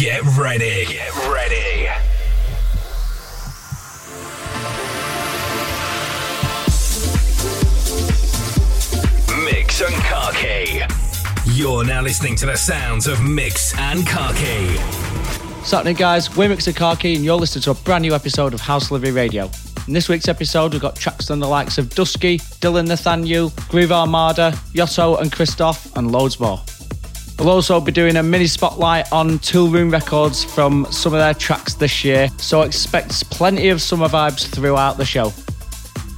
Get ready. Get ready. Mix and Khaki. You're now listening to the sounds of Mix and Khaki. Saturday, guys, we're Mix and Khaki, and you're listening to a brand new episode of House Living Radio. In this week's episode, we've got tracks from the likes of Dusky, Dylan Nathaniel, Groove Armada, Yotto and Christoph, and loads more. We'll also be doing a mini spotlight on Toolroom Records from some of their tracks this year, so expect plenty of summer vibes throughout the show.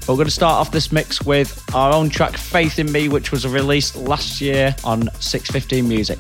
We're going to start off this mix with our own track Faith in Me, which was released last year on 615 Music.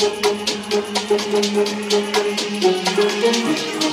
Thank you.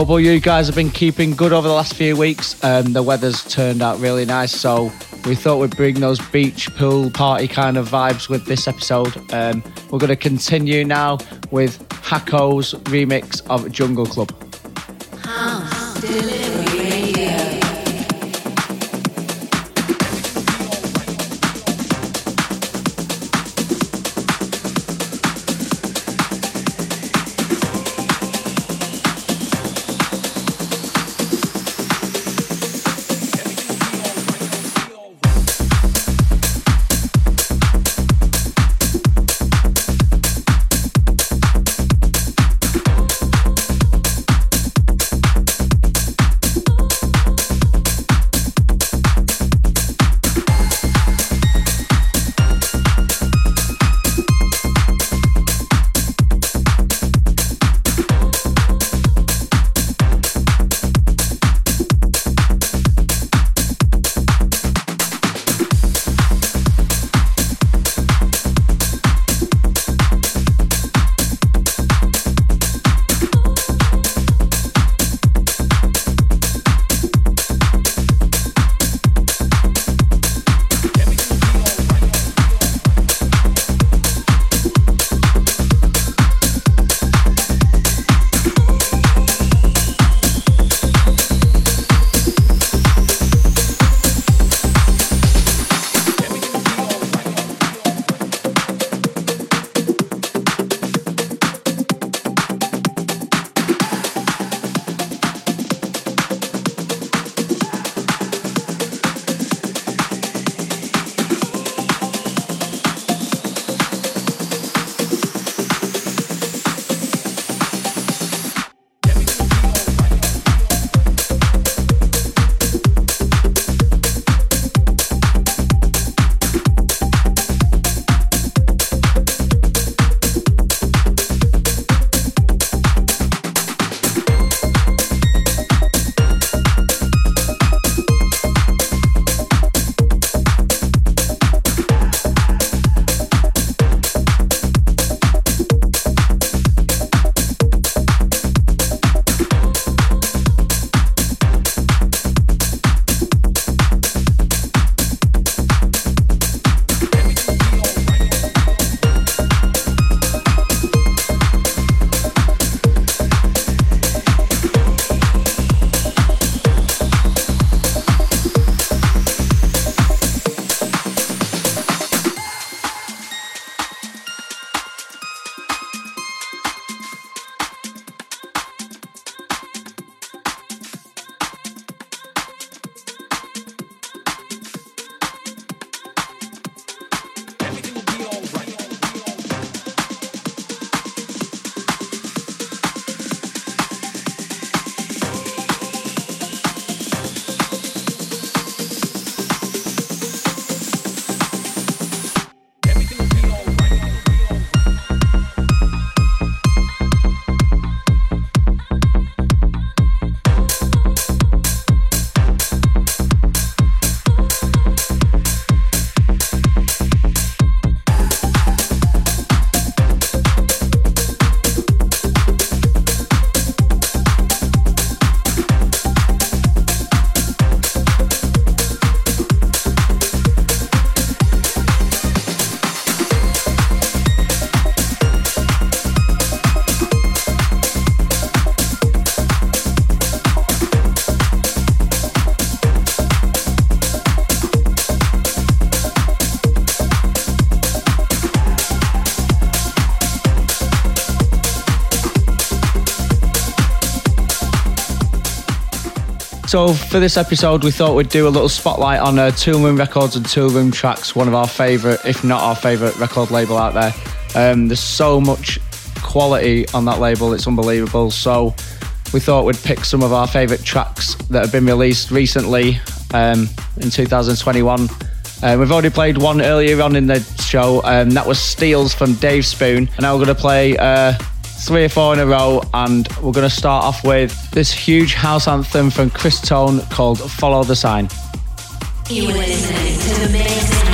Hope all you guys have been keeping good over the last few weeks. Um, the weather's turned out really nice, so we thought we'd bring those beach pool party kind of vibes with this episode. Um, we're going to continue now with Hako's remix of Jungle Club. So for this episode, we thought we'd do a little spotlight on uh, Toolroom Records and Toolroom Tracks, one of our favourite, if not our favourite, record label out there. Um, there's so much quality on that label; it's unbelievable. So we thought we'd pick some of our favourite tracks that have been released recently um, in 2021. Uh, we've already played one earlier on in the show, and that was Steals from Dave Spoon. And now we're going to play uh, three or four in a row, and we're going to start off with this huge house anthem from Chris Tone called Follow the Sign. You listening to the Mix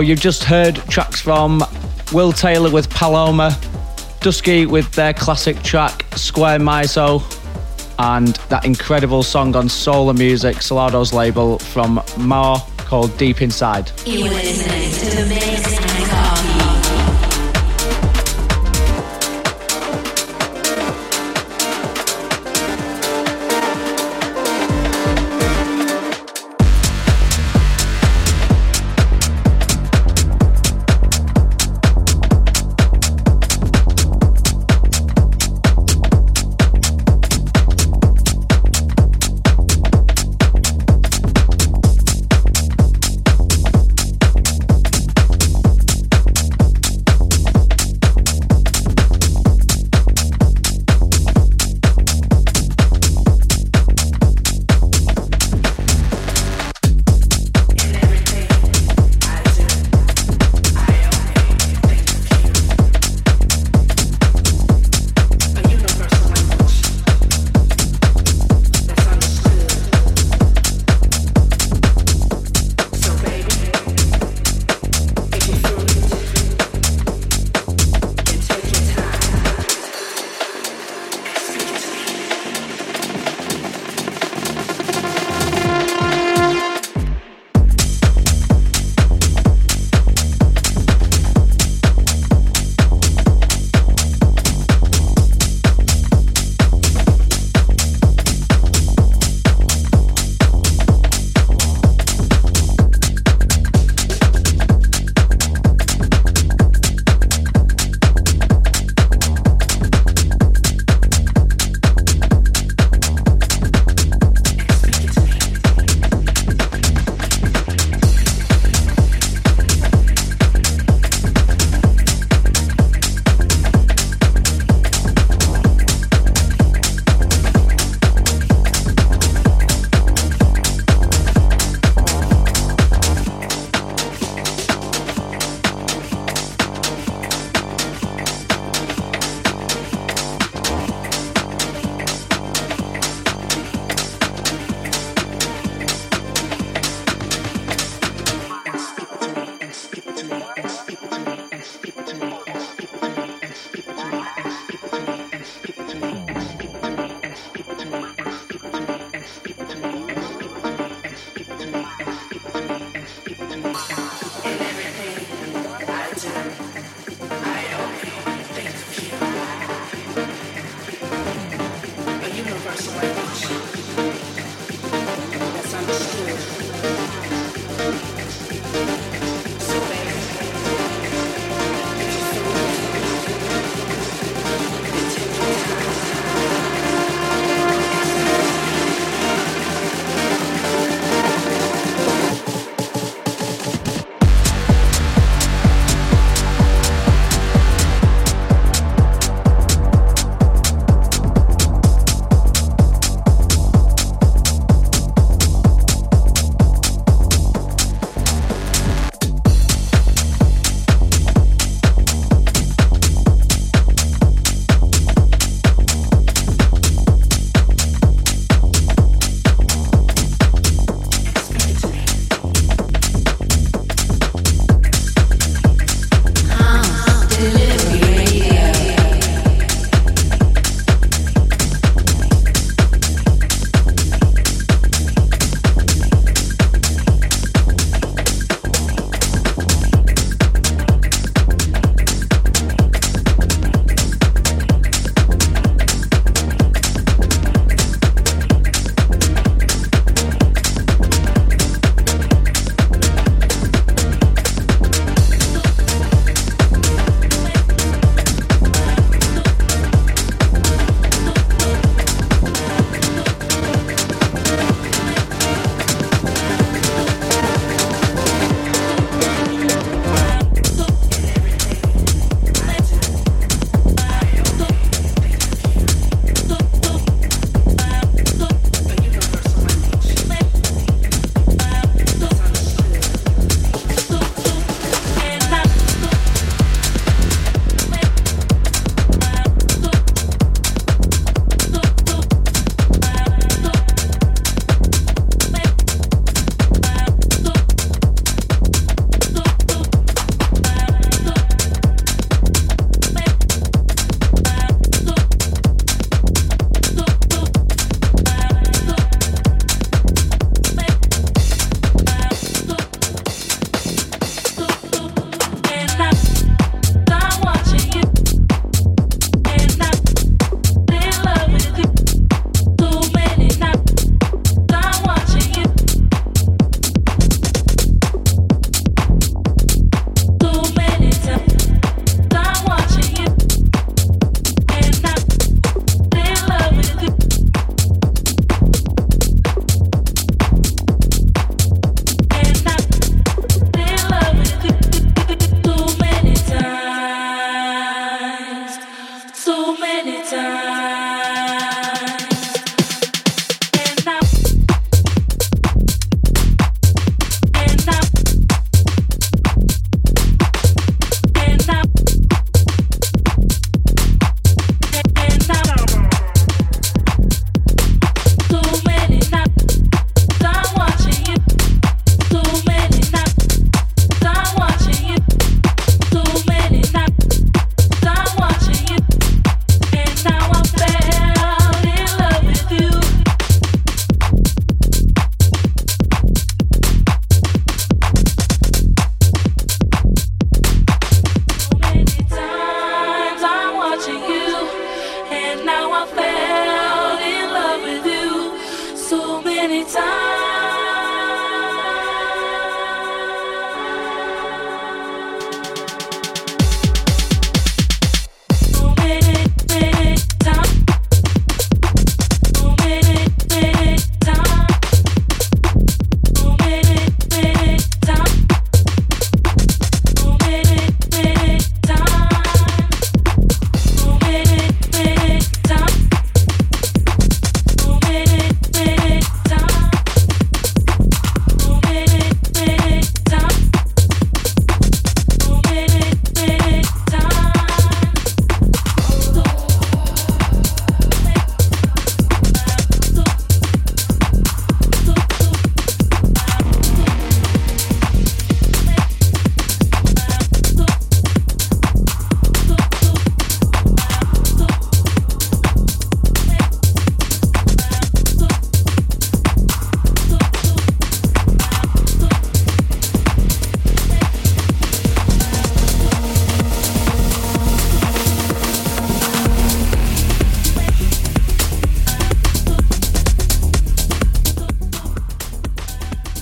So you've just heard tracks from Will Taylor with Paloma, Dusky with their classic track Square Miso, and that incredible song on Solar Music, Solardo's label from Mar called Deep Inside.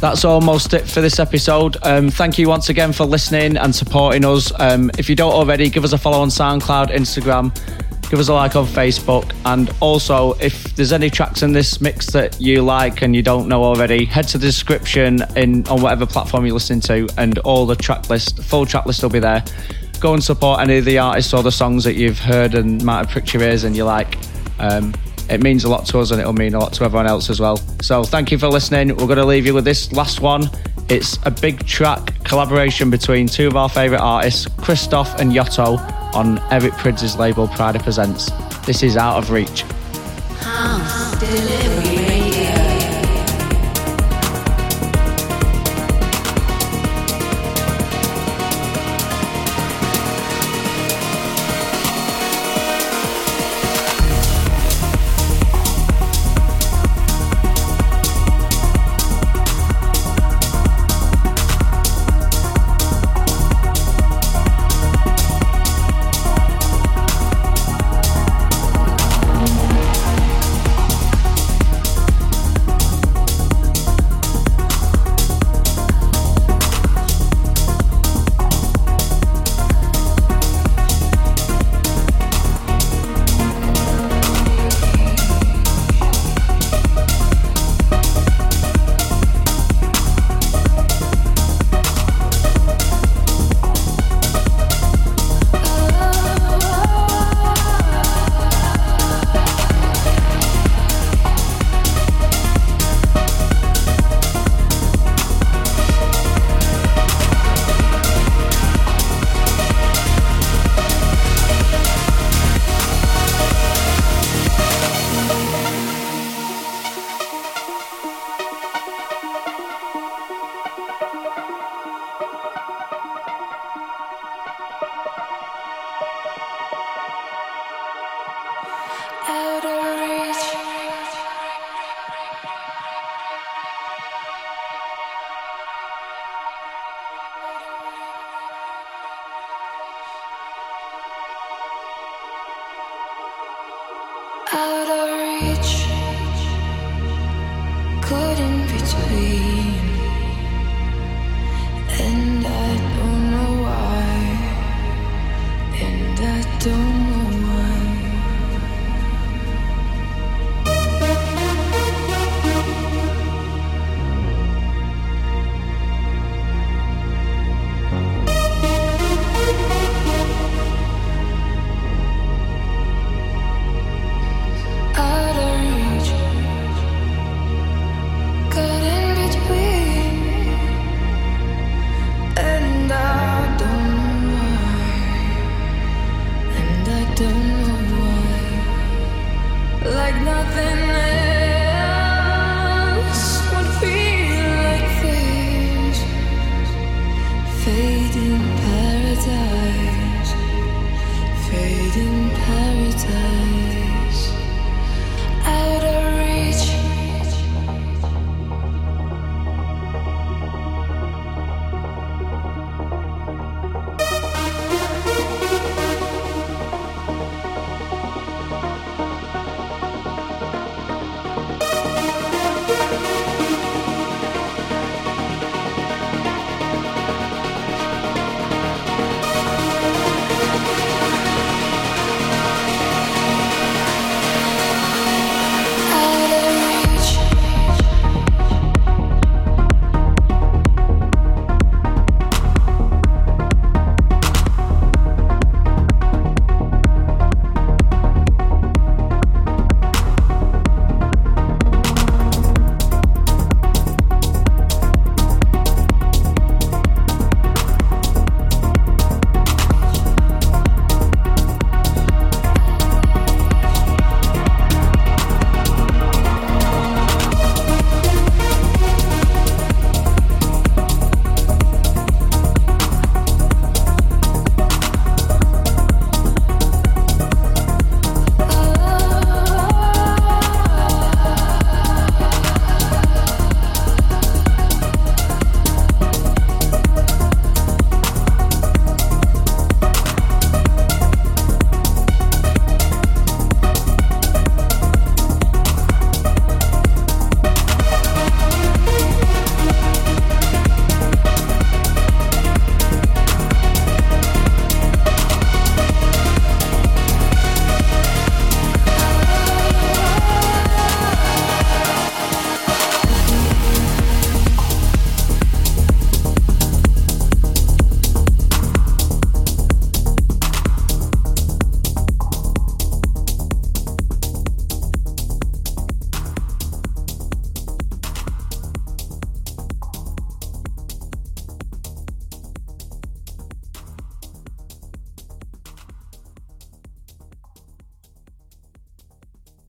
That's almost it for this episode. Um, thank you once again for listening and supporting us. Um, if you don't already, give us a follow on SoundCloud, Instagram, give us a like on Facebook, and also if there's any tracks in this mix that you like and you don't know already, head to the description in on whatever platform you're listening to, and all the track list, full track list will be there. Go and support any of the artists or the songs that you've heard and might have pricked your ears and you like. Um, it means a lot to us and it'll mean a lot to everyone else as well. So thank you for listening. We're going to leave you with this last one. It's a big track collaboration between two of our favourite artists, Christoph and Yotto, on Eric Prydz' label Pryda Presents. This is Out of Reach. House